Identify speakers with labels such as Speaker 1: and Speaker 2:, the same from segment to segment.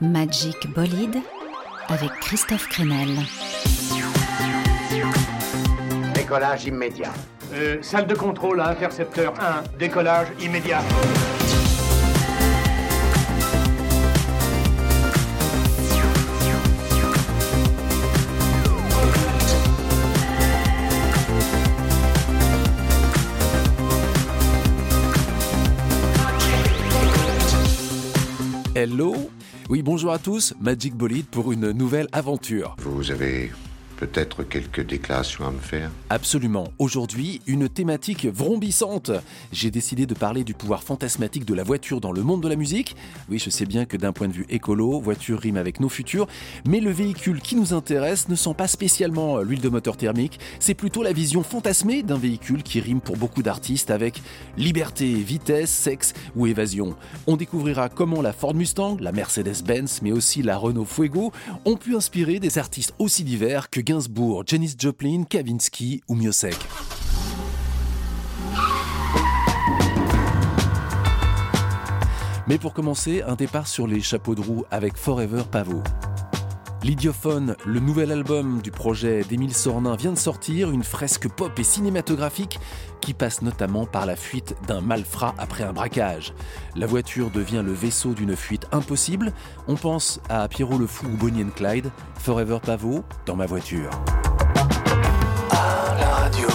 Speaker 1: Magic Bolide avec Christophe Crenel.
Speaker 2: Décollage immédiat.
Speaker 3: Euh, salle de contrôle à intercepteur 1, décollage immédiat.
Speaker 4: Hello Oui, bonjour à tous, Magic Bolide pour une nouvelle aventure.
Speaker 2: Vous avez peut-être quelques déclarations à me faire
Speaker 4: Absolument. Aujourd'hui, une thématique vrombissante. J'ai décidé de parler du pouvoir fantasmatique de la voiture dans le monde de la musique. Oui, je sais bien que d'un point de vue écolo, voiture rime avec nos futurs, mais le véhicule qui nous intéresse ne sent pas spécialement l'huile de moteur thermique, c'est plutôt la vision fantasmée d'un véhicule qui rime pour beaucoup d'artistes avec liberté, vitesse, sexe ou évasion. On découvrira comment la Ford Mustang, la Mercedes-Benz, mais aussi la Renault Fuego ont pu inspirer des artistes aussi divers que Gainsbourg, Janis Joplin, Kavinsky ou Miosek. Mais pour commencer, un départ sur les chapeaux de roue avec Forever Pavot. L'Idiophone, le nouvel album du projet d'Émile Sornin, vient de sortir, une fresque pop et cinématographique qui passe notamment par la fuite d'un malfrat après un braquage. La voiture devient le vaisseau d'une fuite impossible. On pense à Pierrot le Fou ou Bonnie and Clyde, Forever Pavot, dans ma voiture.
Speaker 5: Radio,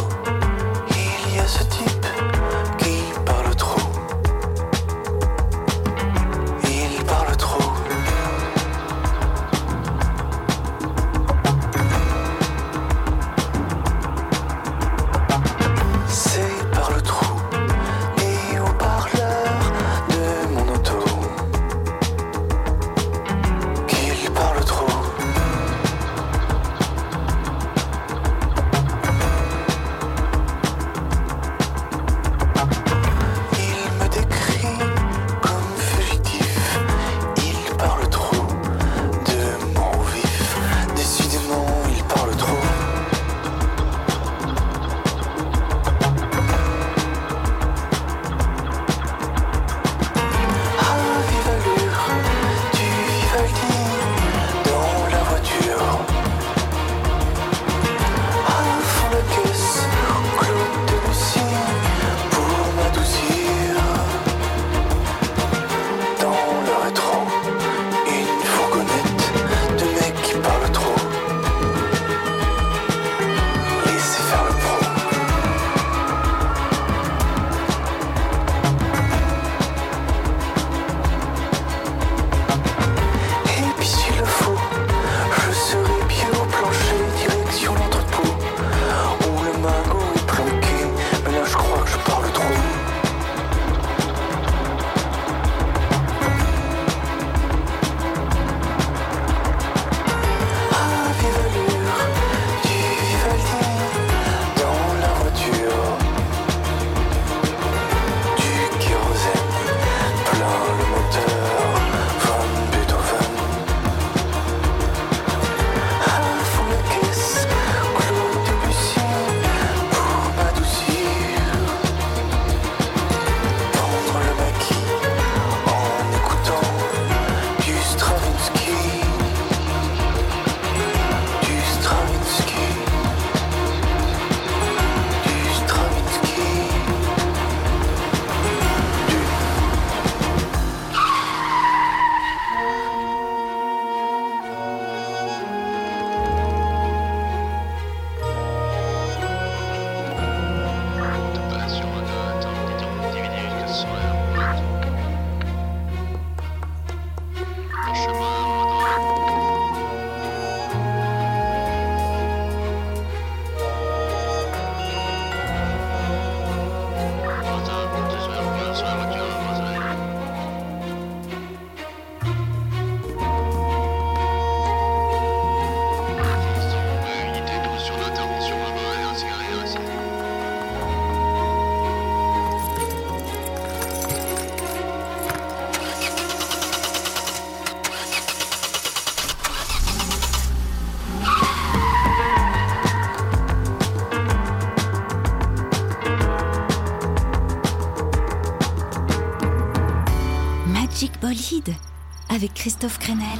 Speaker 1: Avec Christophe Crenel.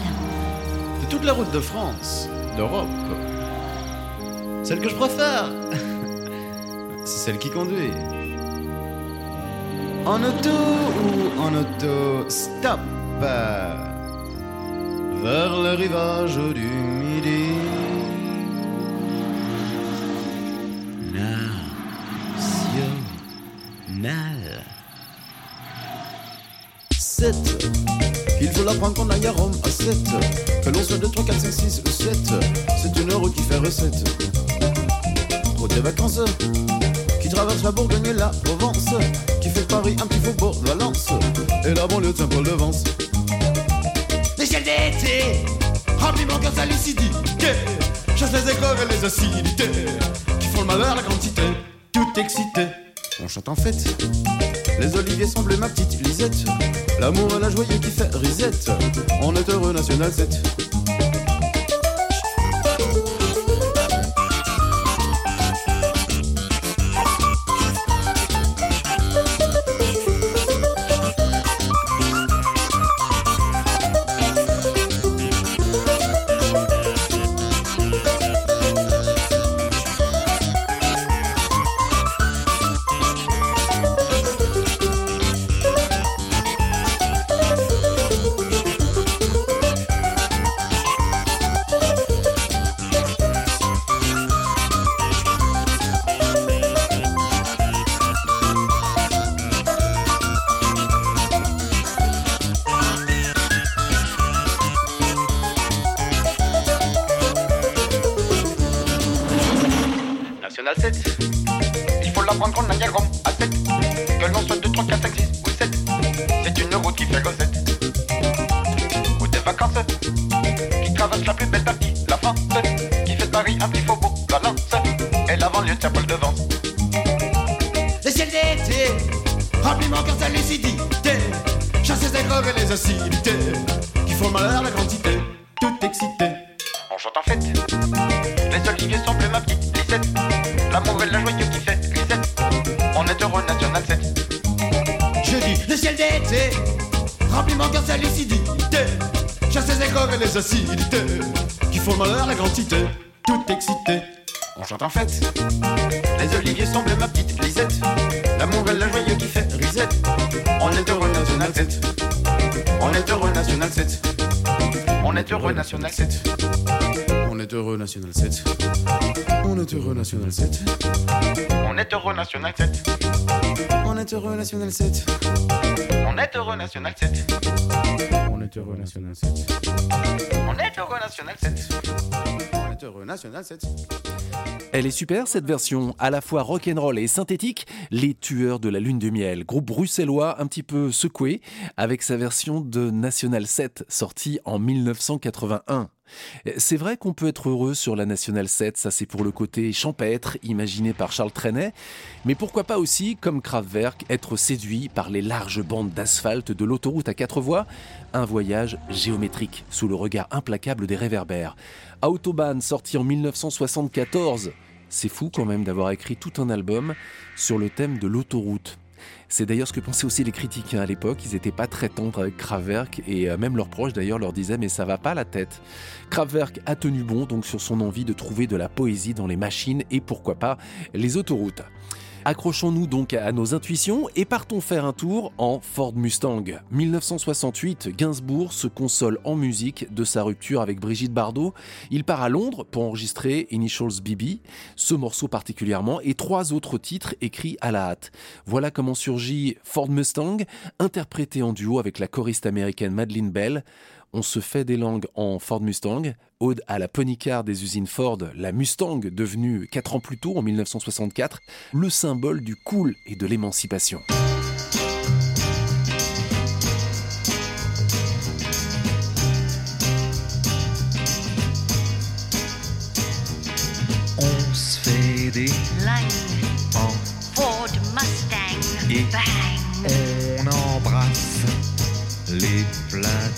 Speaker 6: De toute la route de France, d'Europe, celle que je préfère, c'est celle qui conduit. En auto ou en auto, stop vers le rivage du midi. National 7. On est heureux, National 7.
Speaker 7: On est heureux, National 7.
Speaker 6: On
Speaker 7: est heureux, National 7. On est heureux, National 7. On est heureux, National 7.
Speaker 4: Elle est super cette version, à la fois rock'n'roll et synthétique. Les Tueurs de la Lune de Miel, groupe bruxellois un petit peu secoué, avec sa version de National 7 sortie en 1981. C'est vrai qu'on peut être heureux sur la National 7, ça c'est pour le côté champêtre imaginé par Charles Trenet, mais pourquoi pas aussi, comme Kraftwerk, être séduit par les larges bandes d'asphalte de l'autoroute à quatre voies? Un voyage géométrique sous le regard implacable des réverbères. Autobahn sorti en 1974. C'est fou quand même d'avoir écrit tout un album sur le thème de l'autoroute. C'est d'ailleurs ce que pensaient aussi les critiques hein, à l'époque. Ils n'étaient pas très tendres avec Kraftwerk et euh, même leurs proches d'ailleurs leur disaient mais ça va pas la tête. Kraftwerk a tenu bon donc sur son envie de trouver de la poésie dans les machines et pourquoi pas les autoroutes. Accrochons-nous donc à nos intuitions et partons faire un tour en Ford Mustang. 1968, Gainsbourg se console en musique de sa rupture avec Brigitte Bardot. Il part à Londres pour enregistrer Initials BB, ce morceau particulièrement, et trois autres titres écrits à la hâte. Voilà comment surgit Ford Mustang, interprété en duo avec la choriste américaine Madeleine Bell. On se fait des langues en Ford Mustang, ode à la ponycar des usines Ford, la Mustang devenue 4 ans plus tôt, en 1964, le symbole du cool et de l'émancipation.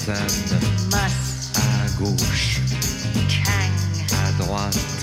Speaker 8: Masse.
Speaker 9: À gauche. Kang. À droite.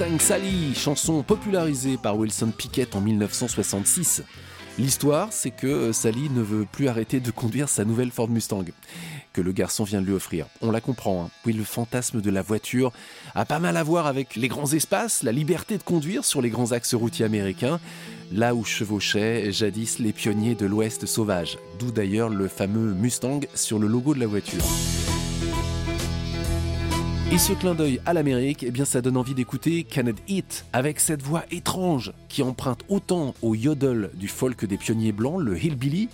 Speaker 8: Mustang
Speaker 6: Sally,
Speaker 4: chanson popularisée par Wilson Pickett en 1966. L'histoire, c'est que euh, Sally ne veut plus arrêter de conduire sa nouvelle Ford Mustang que le garçon vient de lui offrir. On la comprend. hein. Oui, le fantasme de la voiture a pas mal à voir avec les grands espaces, la liberté de conduire sur les grands axes routiers américains, là où chevauchaient jadis les pionniers de l'Ouest sauvage. D'où d'ailleurs le fameux Mustang sur le logo de la voiture. Et ce clin d'œil à l'Amérique, eh bien, ça donne envie d'écouter Can It Eat avec cette voix étrange qui emprunte autant au yodel du folk des pionniers blancs, le hillbilly,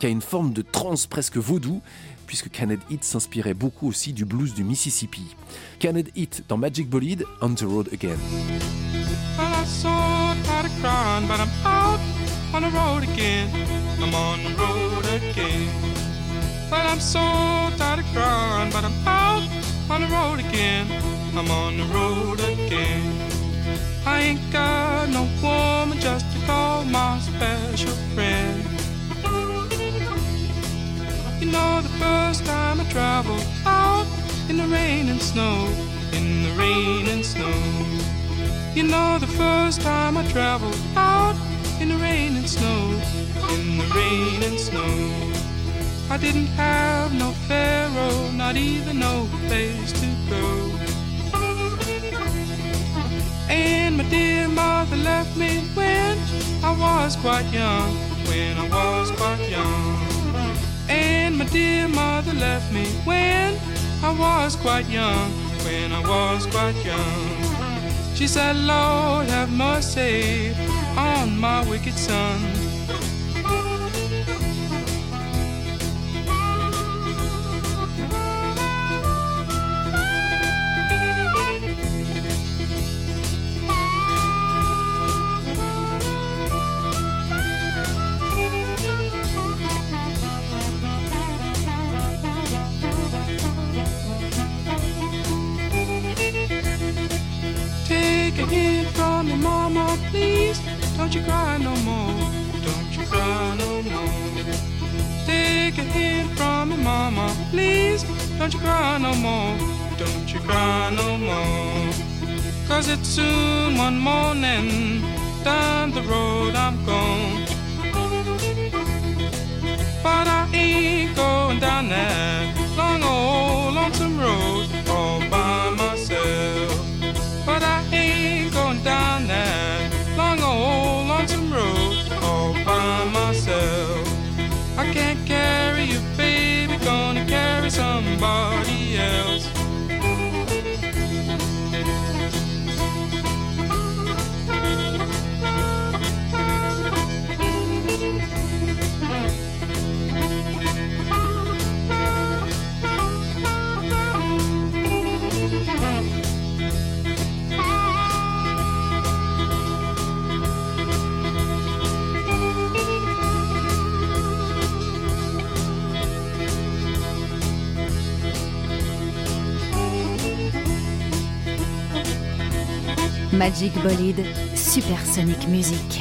Speaker 4: qui a une forme de trance presque vaudou, puisque Can It Eat s'inspirait beaucoup aussi du blues du Mississippi. Can It Eat dans Magic Bolide, On the Road Again.
Speaker 10: On the road again. I'm on the road again. I ain't got no woman just to call my special friend. You know, the first time I traveled out in the rain and snow, in the rain and snow. You know the first time I traveled out in the rain and snow, in the rain and snow. I didn't have no pharaoh, not even no place to go. And my dear mother left me when I was quite young, when I was quite young. And my dear mother left me when I was quite young, when I was quite young. She said, Lord, have mercy on my wicked son. Don't you cry no more. Don't you cry no more. Cause it's soon one morning. Down the road I'm gone. But I ain't going down that
Speaker 1: Magic Bolide, Supersonic Music.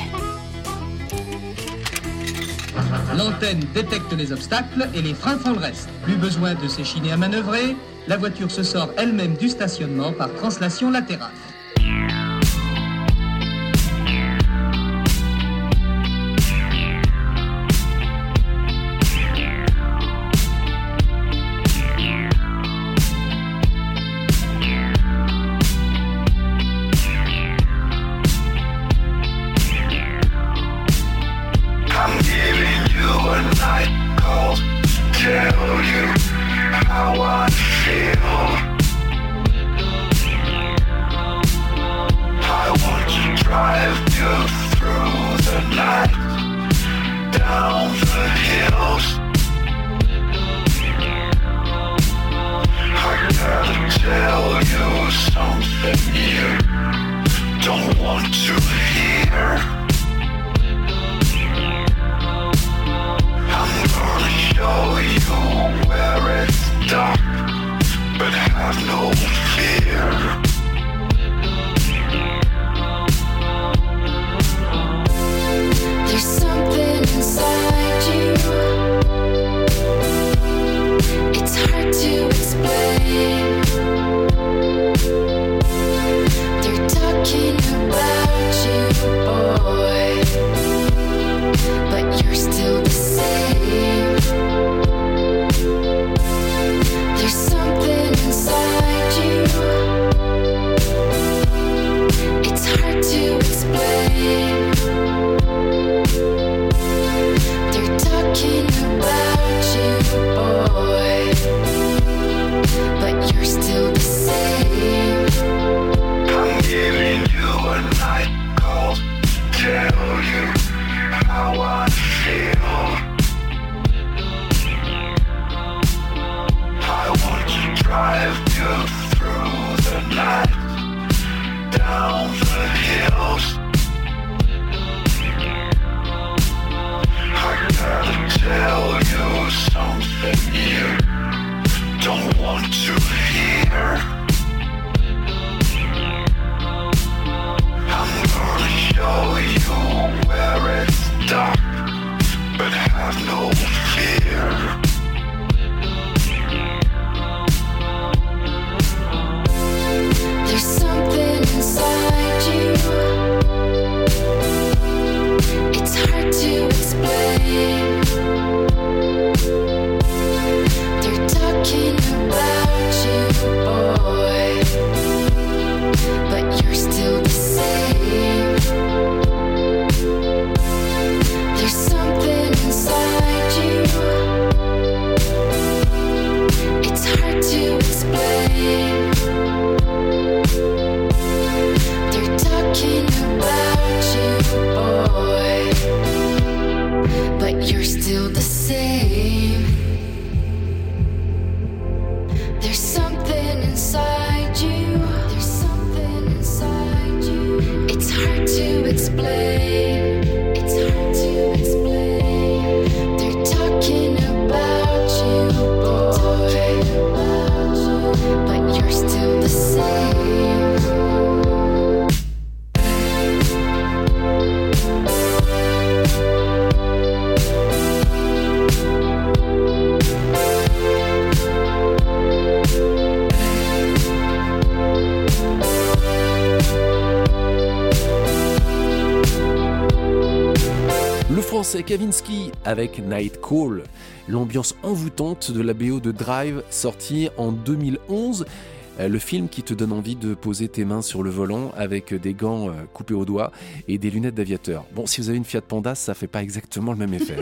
Speaker 11: L'antenne détecte les obstacles et les freins font le reste. Plus besoin de s'échiner à manœuvrer, la voiture se sort elle-même du stationnement par translation latérale.
Speaker 4: Kavinsky avec Night Call, l'ambiance envoûtante de la BO de Drive sortie en 2011. Euh, Le film qui te donne envie de poser tes mains sur le volant avec des gants euh, coupés au doigt et des lunettes d'aviateur. Bon, si vous avez une Fiat Panda, ça fait pas exactement le même effet.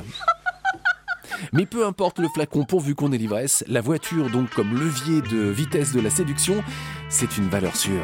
Speaker 4: Mais peu importe le flacon pourvu qu'on ait l'ivresse, la voiture donc comme levier de vitesse de la séduction, c'est une valeur sûre.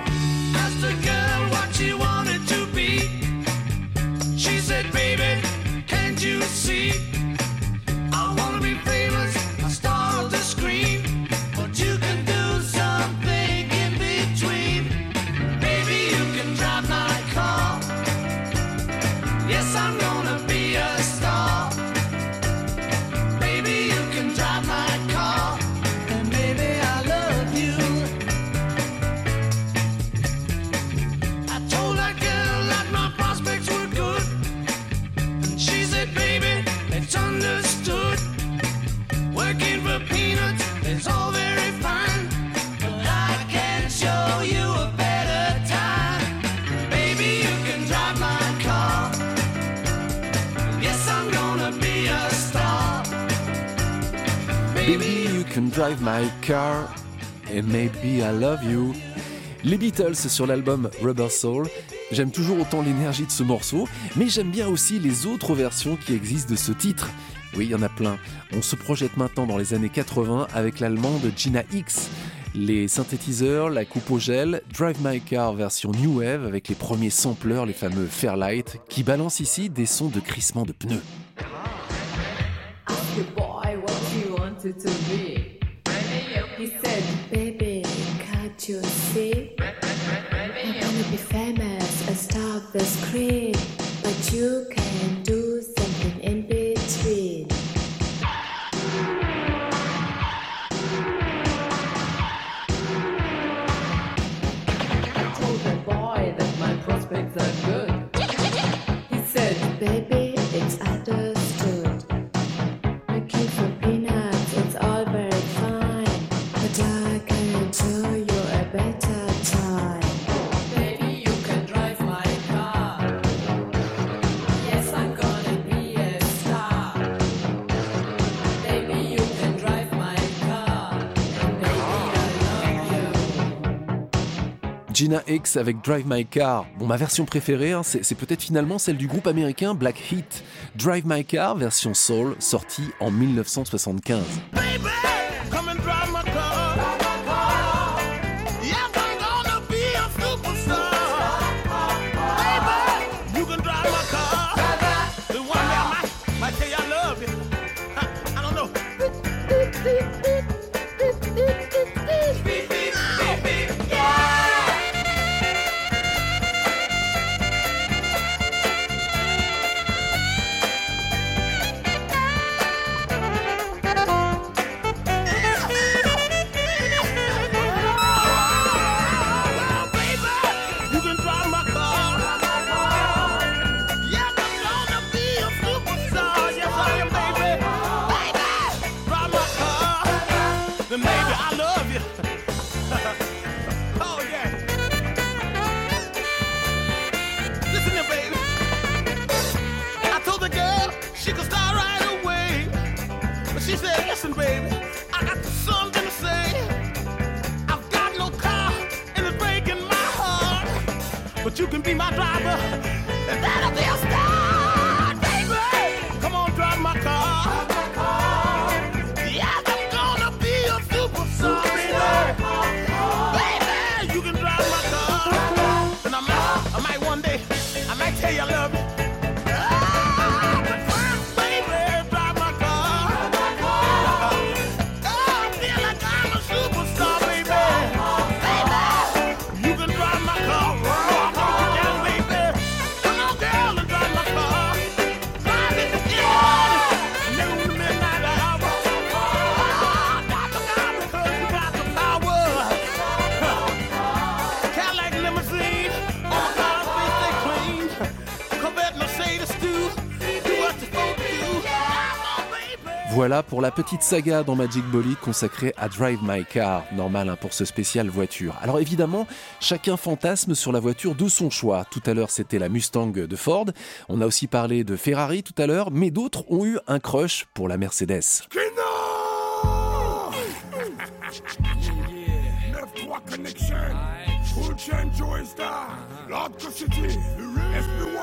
Speaker 12: Drive my car and
Speaker 4: maybe I love you. Les Beatles sur l'album Rubber Soul. J'aime toujours autant l'énergie de ce morceau, mais j'aime bien aussi les autres versions qui existent de ce titre. Oui, il y en a plein. On se projette maintenant dans les années 80 avec l'allemande Gina X. Les synthétiseurs, la coupe au gel, Drive My Car version New Wave avec les premiers sampleurs, les fameux Fairlight, qui balancent ici des sons de crissement de pneus.
Speaker 13: Famous, a star of the screen. But you can do something in between. I told the boy that my prospects are good.
Speaker 4: X avec Drive My Car. Bon, ma version préférée, hein, c'est peut-être finalement celle du groupe américain Black Heat. Drive My Car, version soul, sortie en 1975.
Speaker 12: Come and drive my I might tell you I love you.
Speaker 4: Voilà pour la petite saga dans Magic Bolide consacrée à Drive My Car, normal hein, pour ce spécial voiture. Alors évidemment, chacun fantasme sur la voiture de son choix. Tout à l'heure, c'était la Mustang de Ford. On a aussi parlé de Ferrari tout à l'heure, mais d'autres ont eu un crush pour la Mercedes.
Speaker 14: 9-3 connection. Full chain Joy Star. Lord City.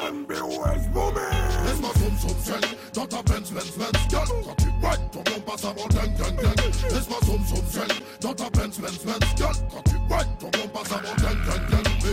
Speaker 14: SP1 BOS Booming.
Speaker 15: Laisse-moi zoom zoom zen dans ta Benz Benz Benz Gal Quand tu white ton bon passe avant ding ding ding Laisse-moi zoom zoom zen dans ta Benz Benz Benz Gal Quand tu white ton bon passe avant ding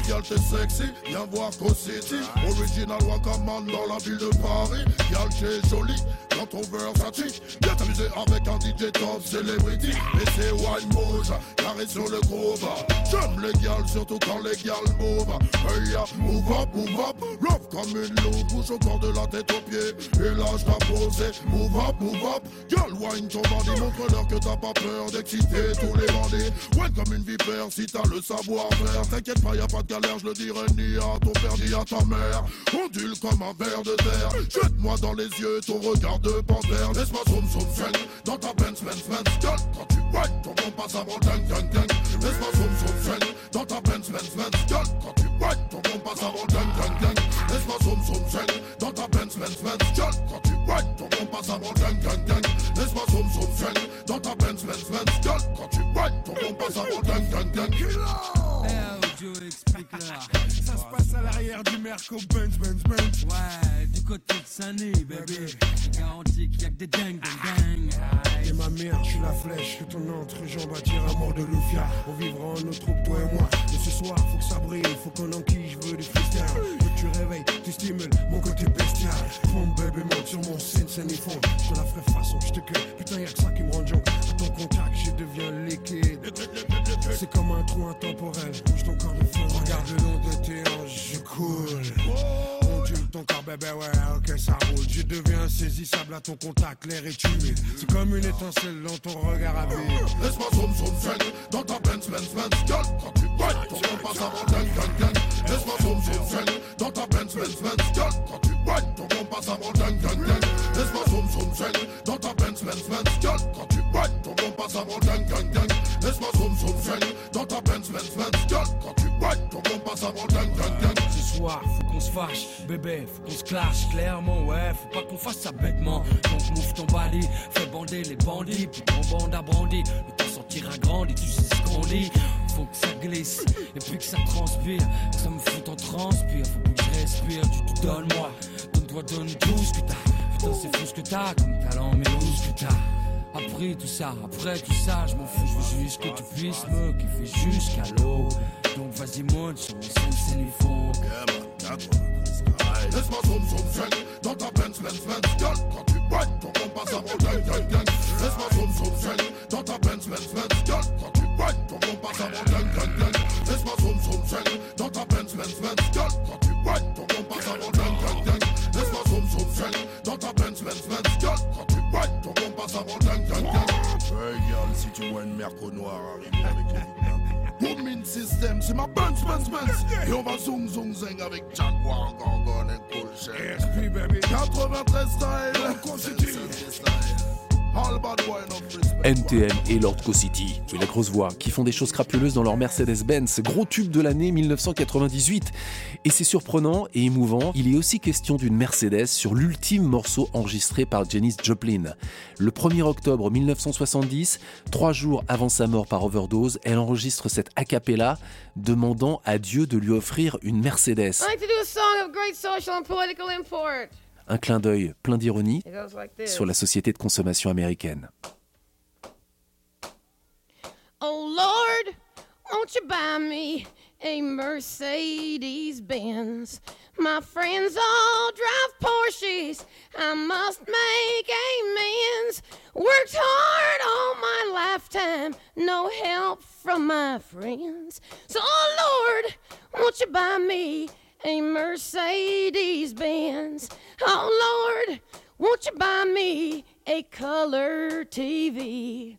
Speaker 15: ding Mais gal t'es sexy, viens voir Co City. Original Wakaman dans la ville de Paris. Gal t'es jolie dans ton Versace Viens t'amuser avec un DJ top celebrity. Et c'est wine move, carré sur le groove J'aime les gals surtout quand les gals move Hey ya, move up, move up. Love comme une loupe, bouge au corps de la tête aux pieds. Et là je posé, move up, move up. Girl, wine ton bandit, montre-leur que t'as pas peur d'exciter tous les bandits. Ouais comme une vipère si t'as le savoir-faire. T'inquiète pas, y a pas de galère, je le dirai ni à ton père ni à ta mère. Ondule comme un verre de terre. Jette-moi dans les yeux ton regard de panthère. Laisse-moi zoom zoom zen dans ta Benz Benz Benz. Girl, quand tu white, ton bon passe avant ding ding ding Laisse-moi zoom zoom zen dans ta Benz Benz Benz. Girl, quand tu white, ton bon passe avant ding ding ding Laisse-moi zoom zoom zen dans ta Benz Benz Benz. Girl, quand tu white, ton bon passe avant ding ding ding Laisse-moi zoom zoom zen dans ta Benz Benz Benz. Girl, quand tu white, ton bon passe avant ding ding ding
Speaker 14: Ça se passe à l'arrière du Merco Benz Benz Benz.
Speaker 16: Ouais, du côté de Sunny, baby. Je garantis qu'il y a que des dingues, dingues, dingues.
Speaker 14: Et ma mère, je suis la flèche que ton entrejambe attire à mort de Lufia. On vivra en notre troupe, toi et moi. Mais ce soir, faut que ça brille, faut qu'on enquille, je veux du freestyle. Que tu réveilles, tu stimules mon côté bestial. Mon bébé monte sur mon scène, scène et fond. Je la ferai façon, je te cueille. Putain, y'a que ça qui me rend junk. À ton contact, je deviens liquide. C'est comme un trou intemporel. Bouge ton corps de feu, regarde le long de tes hanches, je coule. Ondule ton corps, bébé, ouais, ok, ça roule. Je deviens insaisissable à ton contact, l'air est humide. C'est comme une étincelle dans ton regard à vide.
Speaker 15: Laisse-moi zoom zoom zen dans ta Benz Benz Benz Girl, quand tu white, ton bon passe avant ding ding ding Laisse-moi zoom zoom zen dans ta Benz Benz Benz Girl, quand tu white, ton bon passe avant ding ding ding Laisse-moi zoom zoom zen dans ta Benz Benz Benz Girl, quand tu ton bon passe avant Laisse-moi zoom dans ta quand tu white, ton bon passe avant
Speaker 16: Ce soir, faut qu'on se fâche, bébé, faut qu'on se clash clairement, ouais, faut pas qu'on fasse ça bêtement. Donc move ton body, fais bander les bandits, puis ton bande à bandit. Le temps sortira grandi, tu sais ce qu'on dit. Faut que ça glisse, et puis que ça transpire, que ça me fout en transpire. Faut que je respire, tu te donnes moi, donne-toi, donne tout ce que t'as. Putain, c'est fou ce que t'as, comme talent, mais où ce que t'as. Après tout ça, après tout ça, je m'en fous, je veux juste que tu puisses me kiffer jusqu'à l'eau. Donc vas-y monte sur mon scène, c'est les fonds.
Speaker 15: Laisse-moi zoom zoom zen dans ta Benz Benz Benz Girl, quand tu white, ton bon passe avant ding ding ding Laisse-moi zoom zoom zen dans ta Benz Benz Benz Girl, quand tu white, ton bon passe avant girl,
Speaker 14: si tu vois une merco noire arriver avec les Booming System, c'est ma Benz Benz Benz Et on va zoom zoom zing avec Jaguar, Gorgon et Cool SP baby. 93 style
Speaker 4: NTM et Lord Co City, la grosse voix, qui font des choses crapuleuses dans leur Mercedes-Benz, gros tube de l'année 1998. Et c'est surprenant et émouvant, il est aussi question d'une Mercedes sur l'ultime morceau enregistré par Janis Joplin. Le 1er octobre 1970, trois jours avant sa mort par overdose, elle enregistre cette a cappella, demandant à Dieu de lui offrir une Mercedes.
Speaker 17: Social.
Speaker 4: Un clin d'œil plein d'ironie sur la société de consommation américaine.
Speaker 17: Oh Lord, won't you buy me a Mercedes Benz? My friends all drive Porsches. I must make amends. Worked hard all my lifetime, no help from my friends. So, oh Lord, won't you buy me a Mercedes Benz? Oh Lord, won't you buy me a color TV?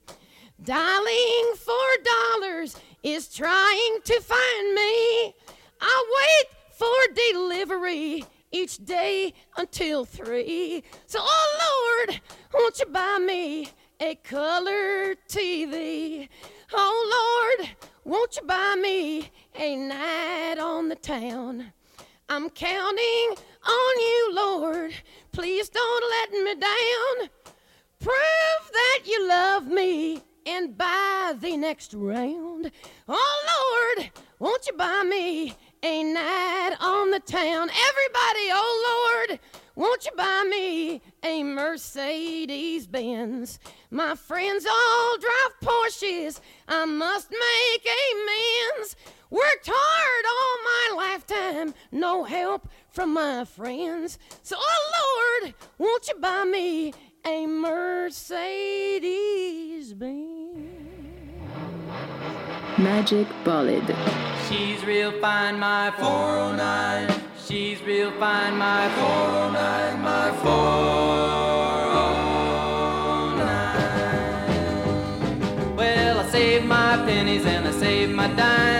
Speaker 17: Dialing for dollars is trying to find me. I wait for delivery each day until three. So, oh Lord, won't you buy me a color TV? Oh Lord, won't you buy me a night on the town? I'm counting on you, Lord. Please don't let me down. Prove that you love me and buy the next round. Oh Lord, won't you buy me a night on the town? Everybody, oh Lord, won't you buy me a Mercedes Benz? My friends all drive Porsches. I must make amends. Worked hard all my lifetime, no help from my friends. So, oh Lord, won't you buy me a Mercedes Benz?
Speaker 1: Magic Bullet.
Speaker 18: She's real fine, my 409. She's real fine, my 409, my 409. Well, I saved my pennies and I saved my dimes.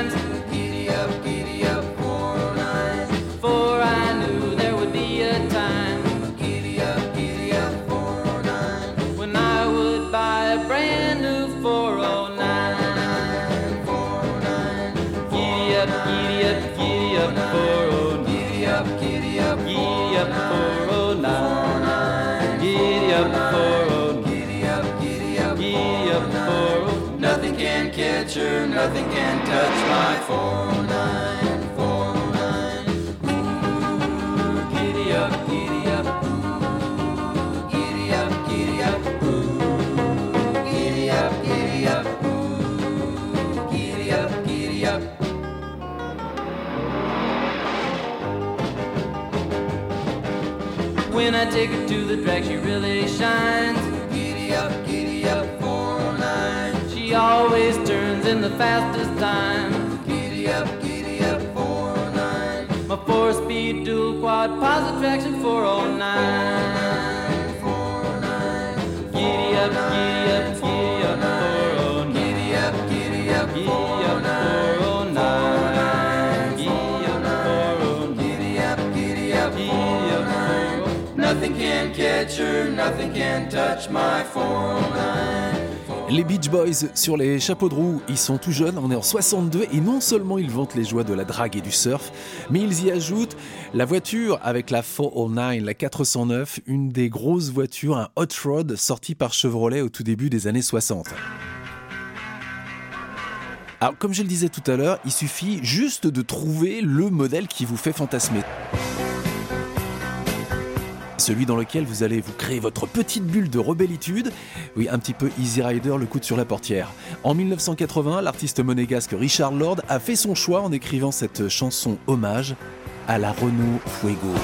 Speaker 18: Her, nothing can touch my 409. 409. Ooh, giddy up, giddy up. Ooh, giddy up, giddy up. Ooh, giddy up, giddy up. Ooh, giddy up, giddy up. When I take her to the drag, she really shines. Giddy up, giddy up, 409. She always in the fastest time. Giddy up, giddy up, 409. My four-speed dual quad positive traction 409. 409. Giddy up, giddy up, giddy up, 409. Giddy up, giddy up, 409. Giddy up, 409. Giddy up, giddy up, 409. Nothing can catch her, nothing can touch my 409.
Speaker 4: Les Beach Boys sur les chapeaux de roue, ils sont tout jeunes, on est en 62 et non seulement ils vantent les joies de la drague et du surf, mais ils y ajoutent la voiture avec la 409, la 409, une des grosses voitures, un hot rod sorti par Chevrolet au tout début des années 60. Alors comme je le disais tout à l'heure, il suffit juste de trouver le modèle qui vous fait fantasmer. Celui dans lequel vous allez vous créer votre petite bulle de rebellitude. Oui, un petit peu Easy Rider, le coude sur la portière. En 1980, l'artiste monégasque Richard Lord a fait son choix en écrivant cette chanson hommage à la Renault Fuego.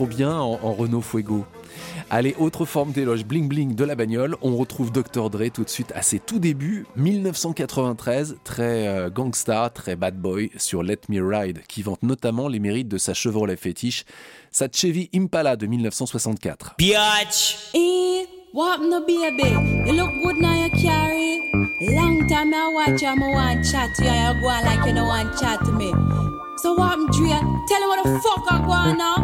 Speaker 4: Trop bien en, en Renault Fuego. Allez, autre forme d'éloge bling bling de la bagnole, on retrouve Dr. Dre tout de suite à ses tout débuts, 1993, très euh, gangsta, très bad boy sur Let Me Ride, qui vante notamment les mérites de sa Chevrolet fétiche, sa Chevy Impala de 1964.
Speaker 19: Biatch. Eh, what happened to baby? You look good now you carry. Long time I watch you, I want chat to you, you go on like you don't want chat to me. So what I'm Dre? Tell me what the fuck I on now.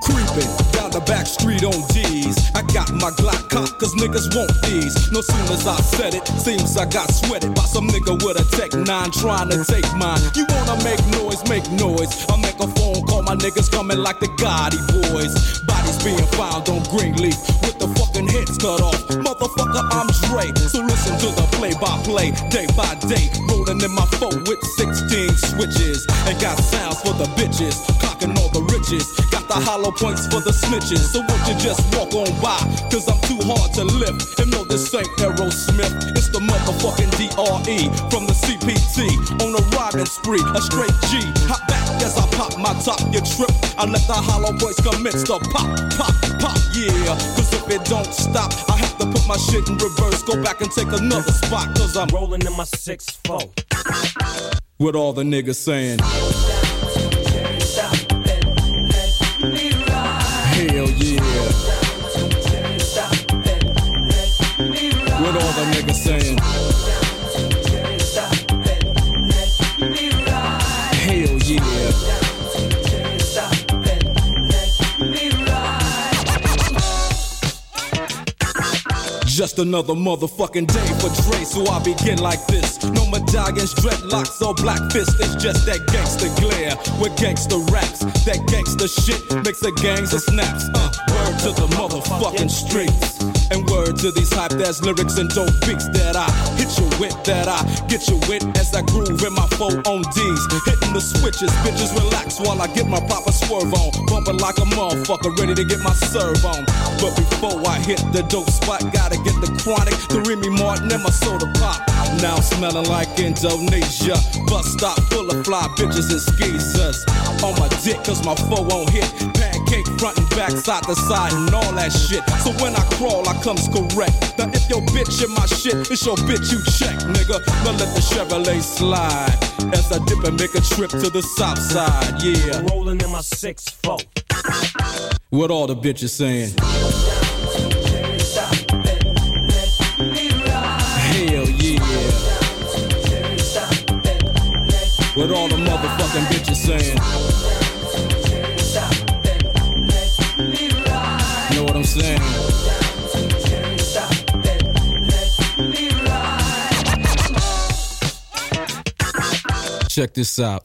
Speaker 20: Creeping down the back street on G's. I got my Glock cocked cause niggas want these. No sooner as I said it, seems I got sweated by some nigga with a Tech 9 trying to take mine. You wanna make noise, make noise. I make a phone call, my niggas coming like the Gotti boys. Bodies being found on Greenleaf with the fucking heads cut off. Motherfucker, I'm Dre. So listen to the play by play, day by day. Rolling in my phone with 16 switches. And got sounds for the bitches, clocking all the riches. Got the hollow points for the snitches. So won't you just walk on by? Cause I'm too hard to lift. And no, this ain't Aerosmith. It's the motherfucking DRE from the CPT. On a riding spree, a straight G. Hop back as I pop my top, you trip. I let the hollow points commence to pop, pop, pop, yeah. Cause if it don't stop, I have to put my shit in reverse. Go back and take another spot. Cause I'm rolling in my 6-4. With all the niggas saying. Hell yeah. What all the niggas saying? Just another motherfucking day for Dre, so I begin like this. No medallions, dreadlocks, or black fists. It's just that gangster glare with gangster raps. That gangster shit makes the gangs of snaps. Uh, word to the motherfucking streets. And word to these hype ass lyrics and dope beats that I hit you with, that I get you with as I groove in my four on D's. Hitting the switches, bitches relax while I get my proper swerve on. Bumping like a motherfucker, ready to get my serve on. But before I hit the dope spot, gotta get the chronic, the Remy Martin, and my soda pop. Now smelling like Indonesia. Bus stop full of fly bitches and skeezers. On my dick, cause my foe won't hit. Pancake front and back, side to side, and all that shit. So when I crawl, I comes correct. Now if your bitch in my shit, it's your bitch you check, nigga. Now let the Chevrolet slide. As I dip and make a trip to the south side, yeah. Rolling in my 6-4. What all the bitches saying? Hell yeah. What all the motherfucking bitches saying? Check this out.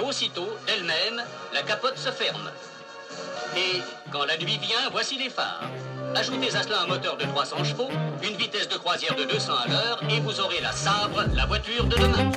Speaker 21: Aussitôt, d'elle-même, la capote se ferme. Et quand la nuit vient, voici les phares. Ajoutez à cela un moteur de 300 chevaux, une vitesse de croisière de 200 à l'heure, et vous aurez la sabre, la voiture de demain.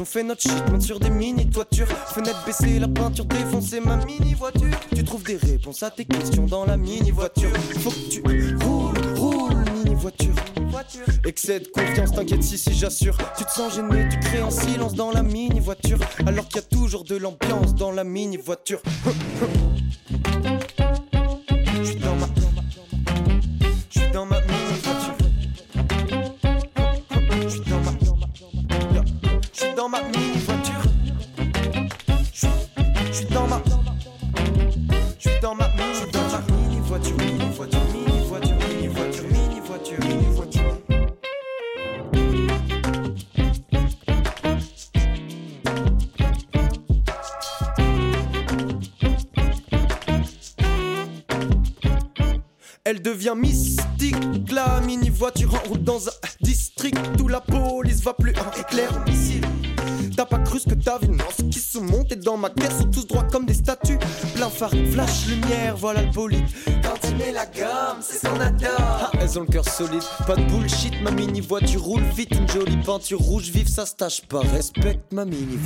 Speaker 22: On fait notre shit, monte sur des mini toitures. Fenêtre baissée, la peinture défoncée, ma mini voiture. Tu trouves des réponses à tes questions dans la mini voiture. Faut que tu roules, roules, mini voiture. Excès de confiance, t'inquiète si si j'assure. Tu te sens gêné, tu crées un silence dans la mini voiture. Alors qu'il y a toujours de l'ambiance dans la mini mystique, la mini voiture en route dans un district où la police va plus en éclair missile. T'as pas cru ce que t'as vu, non, ce qui se monte et dans ma guerre sont tous droits comme des statues. Plein phare, flash, lumière, voilà le bolide. Quand il met la gomme, c'est son adore. Ah, elles ont le cœur solide, pas de bullshit, ma mini voiture roule vite, une jolie peinture rouge vive, ça se tâche pas. Respecte ma mini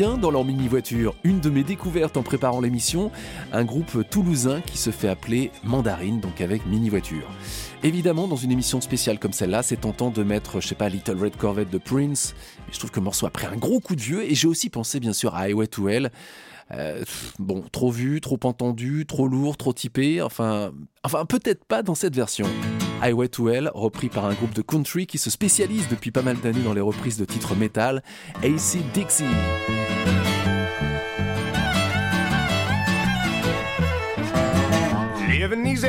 Speaker 4: dans leur mini-voiture. Une de mes découvertes en préparant l'émission, un groupe toulousain qui se fait appeler Mandarine, donc avec mini-voiture. Évidemment, dans une émission spéciale comme celle-là, c'est tentant de mettre, je sais pas, Little Red Corvette de Prince, mais je trouve que le morceau a pris un gros coup de vieux, et j'ai aussi pensé bien sûr à Highway to Hell. Euh, bon, trop vu, trop entendu, trop lourd, trop typé, enfin, enfin peut-être pas dans cette version. Highway to Hell, repris par un groupe de country qui se spécialise depuis pas mal d'années dans les reprises de titres métal, AC Dixie.
Speaker 23: Living easy,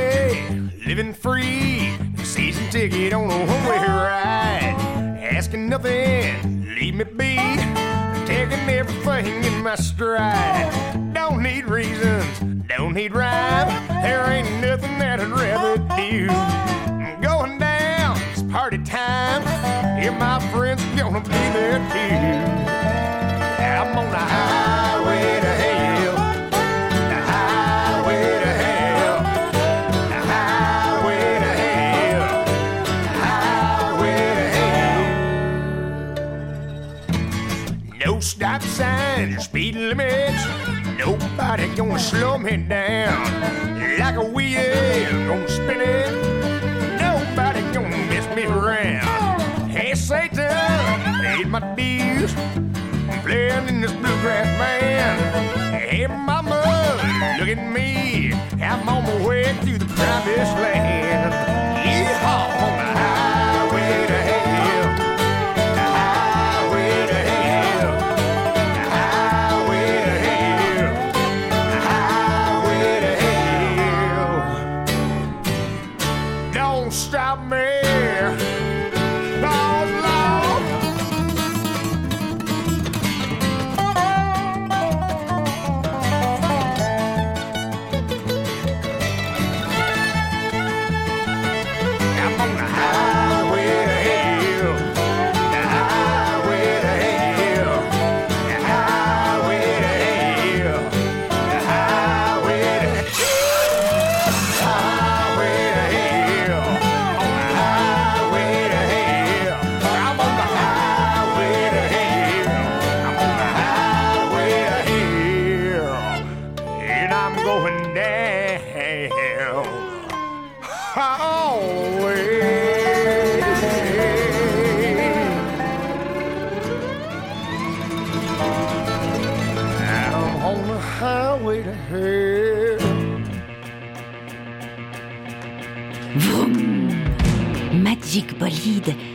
Speaker 23: living free. Season ticket on a one-way ride. Asking nothing, leave me be. Taking everything in my stride. Don't need reasons, don't need rhyme. There ain't nothing that I'd rather do. I'm going down, it's party time. Yeah, my friends are gonna be there too. I'm on the highway stop signs, speed limits. Nobody gonna slow me down. Like a wheel, gonna spin it. Nobody gonna mess me around. Hey, Satan, paid my dues. I'm playing in this bluegrass band. Hey, mama, look at me. I'm on my way to the promised land.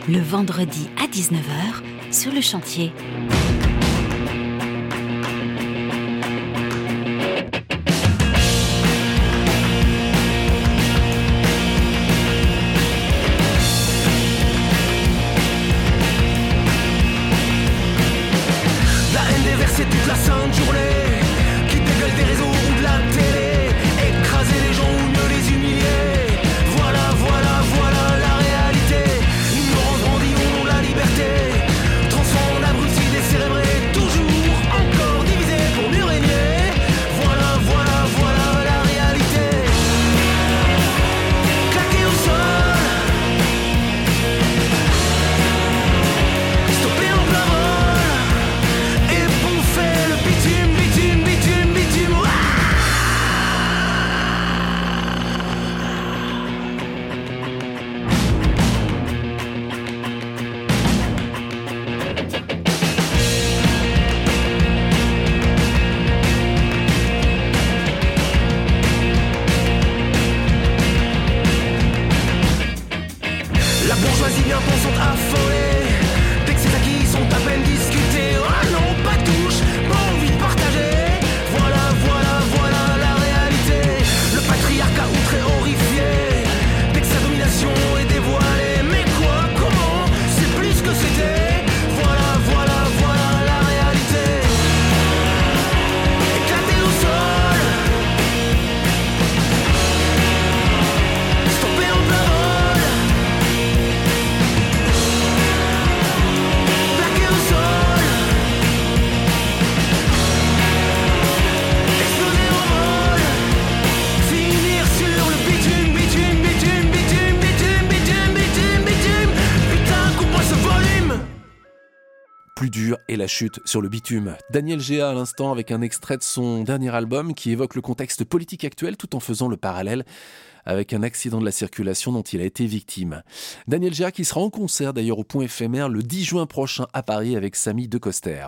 Speaker 1: Le vendredi à 19h sur le chantier.
Speaker 12: La haine déversée toute la sainte journée
Speaker 24: chute sur le bitume. Daniel Géa à l'instant avec un extrait de son dernier album qui évoque le contexte politique actuel tout en faisant le parallèle avec un accident de la circulation dont il a été victime. Daniel Géa qui sera en concert d'ailleurs au point éphémère le 10 juin prochain à Paris avec Samy De Coster.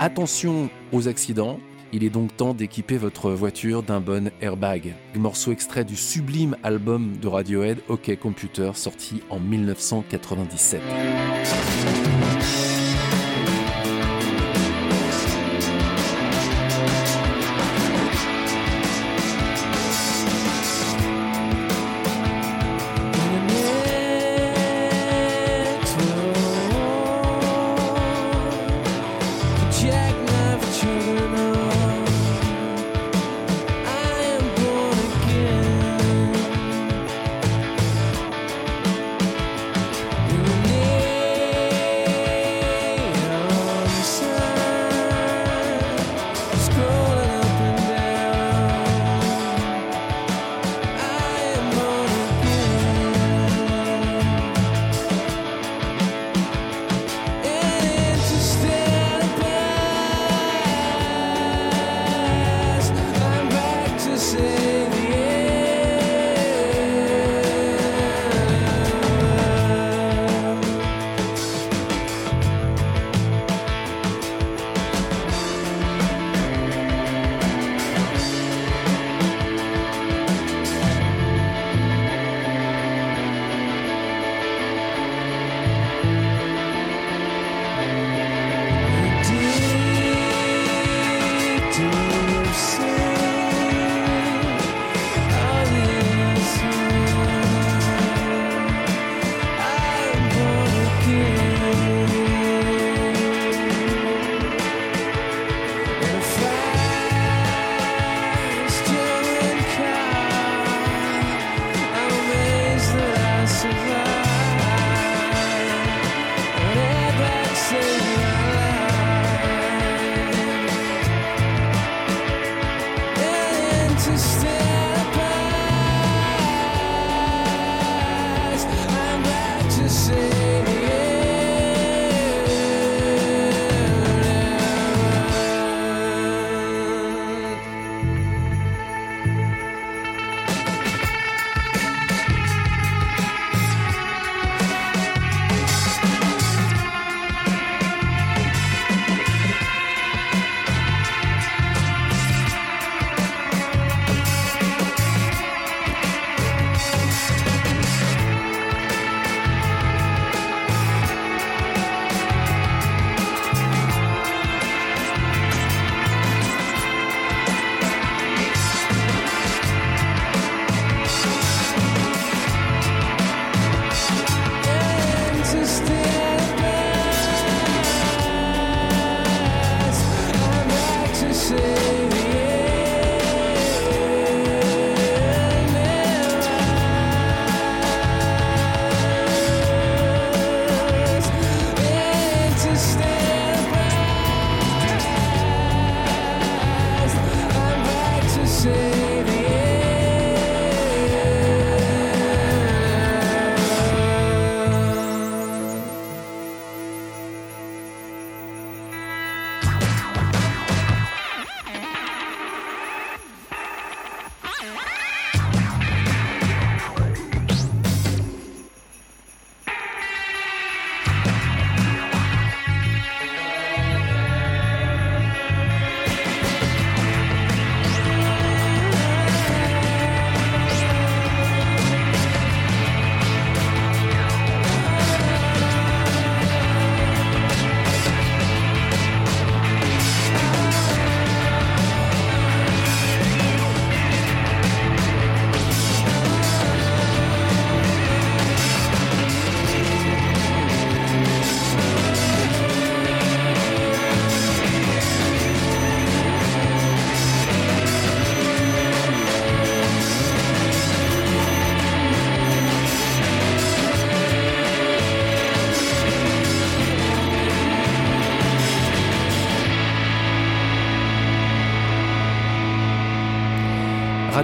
Speaker 24: Attention aux accidents, il est donc temps d'équiper votre voiture d'un bon airbag. Morceau extrait du sublime album de Radiohead OK Computer sorti en 1997.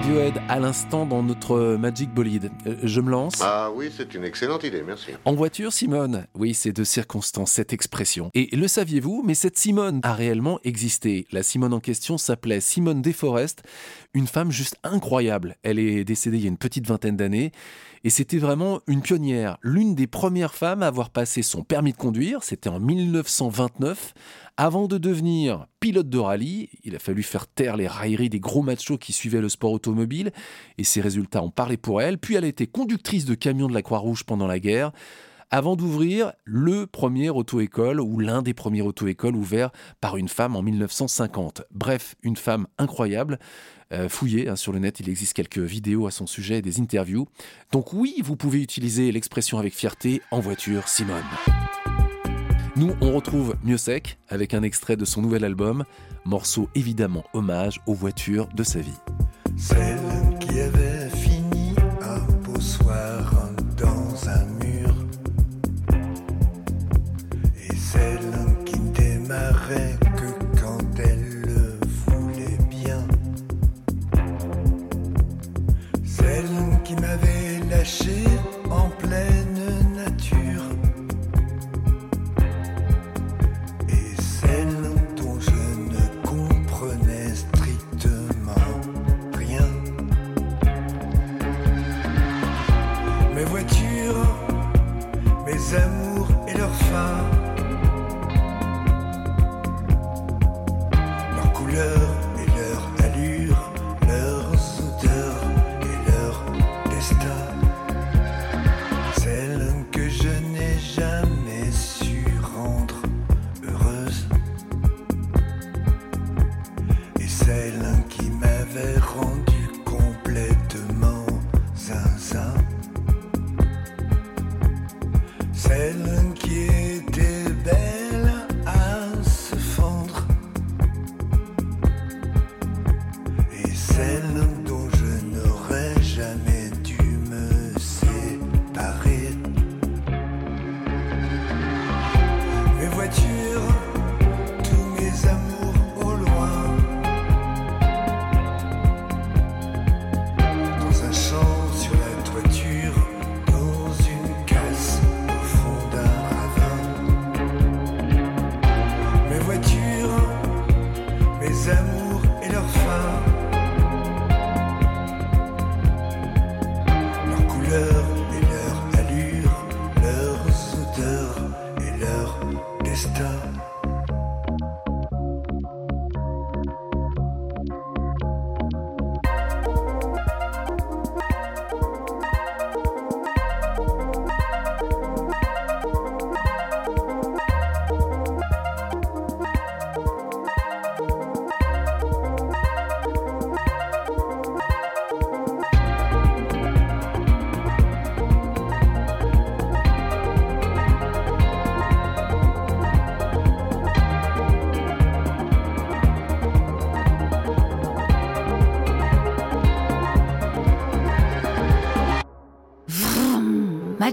Speaker 25: Radiohead à l'instant dans notre Magic Bolide. Euh, Je me lance.
Speaker 2: Ah oui, c'est une excellente idée, merci.
Speaker 25: En voiture, Simone Oui, c'est de circonstance, cette expression. Et le saviez-vous, mais cette Simone a réellement existé. La Simone en question s'appelait Simone Desforest, une femme juste incroyable. Elle est décédée il y a une petite vingtaine d'années. Et c'était vraiment une pionnière, l'une des premières femmes à avoir passé son permis de conduire, c'était en 1929. Avant de devenir pilote de rallye, il a fallu faire taire les railleries des gros machos qui suivaient le sport automobile, et ses résultats ont parlé pour elle. Puis elle a été conductrice de camion de la Croix-Rouge pendant la guerre, avant d'ouvrir le premier auto-école, ou l'un des premiers auto-écoles ouverts par une femme en 1950. Bref, une femme incroyable. Euh, fouillez hein, sur le net, il existe quelques vidéos à son sujet et des interviews. Donc oui, vous pouvez utiliser l'expression avec fierté en voiture, Simone. Nous, on retrouve Mieux avec un extrait de son nouvel album, morceau évidemment hommage aux voitures de sa vie.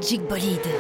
Speaker 1: Magic Bolide.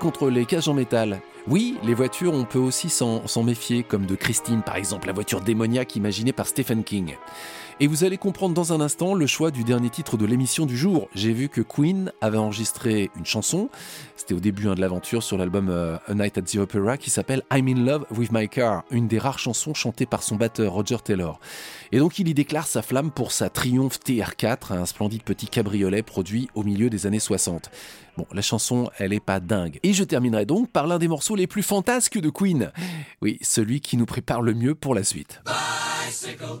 Speaker 4: Contre les cages en métal. Oui, les voitures, on peut aussi s'en méfier, comme de Christine par exemple, la voiture démoniaque imaginée par Stephen King. Et vous allez comprendre dans un instant le choix du dernier titre de l'émission du jour. J'ai vu que Queen avait enregistré une chanson, c'était au début hein, de l'aventure sur l'album euh, A Night at the Opera, qui s'appelle I'm in Love with My Car, une des rares chansons chantées par son batteur Roger Taylor. Et donc il y déclare sa flamme pour sa Triumph TR4, un splendide petit cabriolet produit au milieu des années 60. Bon, la chanson, elle est pas dingue. Et je terminerai donc par l'un des morceaux les plus fantasques de Queen. Oui, celui qui nous prépare le mieux pour la suite.
Speaker 26: Bicycle,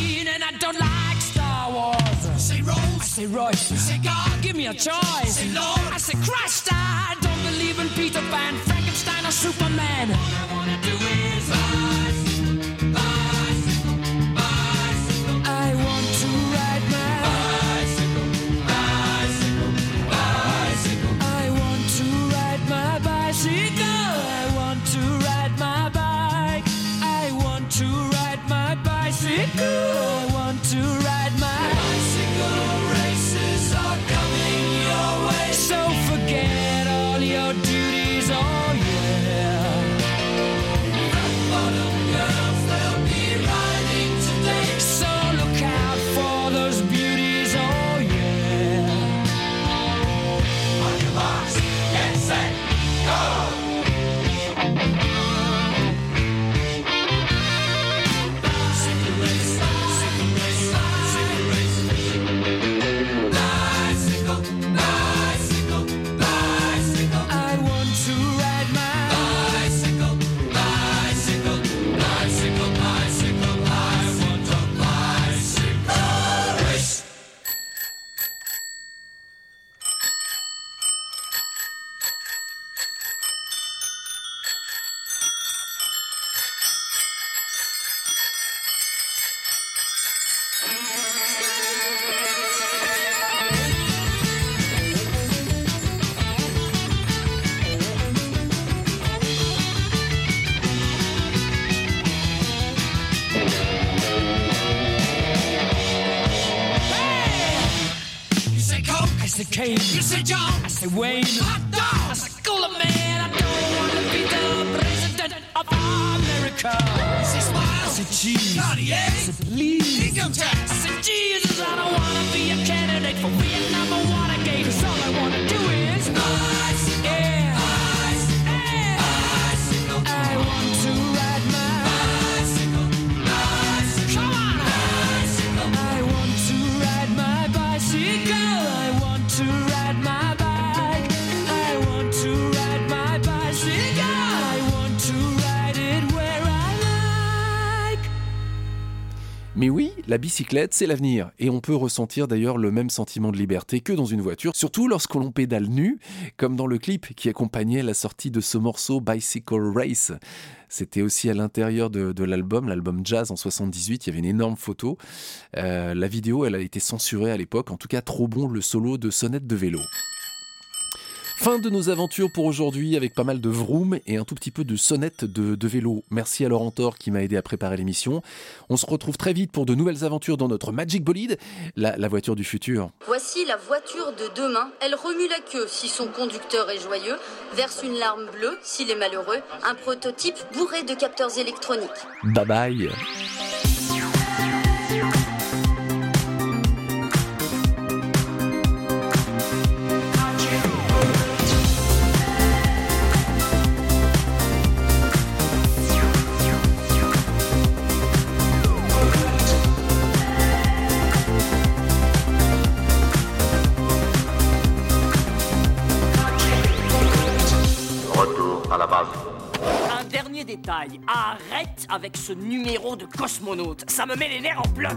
Speaker 26: say
Speaker 24: Royce.
Speaker 26: you say God.
Speaker 24: Give me a choice.
Speaker 26: Say Lord.
Speaker 24: I say Christ. I don't believe in Peter Pan, Frankenstein, or Superman.
Speaker 4: La bicyclette, c'est l'avenir. Et on peut ressentir d'ailleurs le même sentiment de liberté que dans une voiture, surtout lorsque l'on pédale nu, comme dans le clip qui accompagnait la sortie de ce morceau Bicycle Race. C'était aussi à l'intérieur de, l'album, l'album Jazz en 78, il y avait une énorme photo. Euh, la vidéo, elle a été censurée à l'époque, en tout cas trop bon le solo de sonnette de vélo. Fin de nos aventures pour aujourd'hui avec pas mal de vroom et un tout petit peu de sonnette de, de vélo. Merci à Laurent Thor qui m'a aidé à préparer l'émission. On se retrouve très vite pour de nouvelles aventures dans notre Magic Bolide, la, la voiture du futur.
Speaker 27: Voici la voiture de demain. Elle remue la queue si son conducteur est joyeux, verse une larme bleue s'il est malheureux. Un prototype bourré de capteurs électroniques.
Speaker 4: Bye bye
Speaker 2: à la base.
Speaker 28: Un dernier détail, arrête avec ce numéro de cosmonaute, ça me met les nerfs en bloc.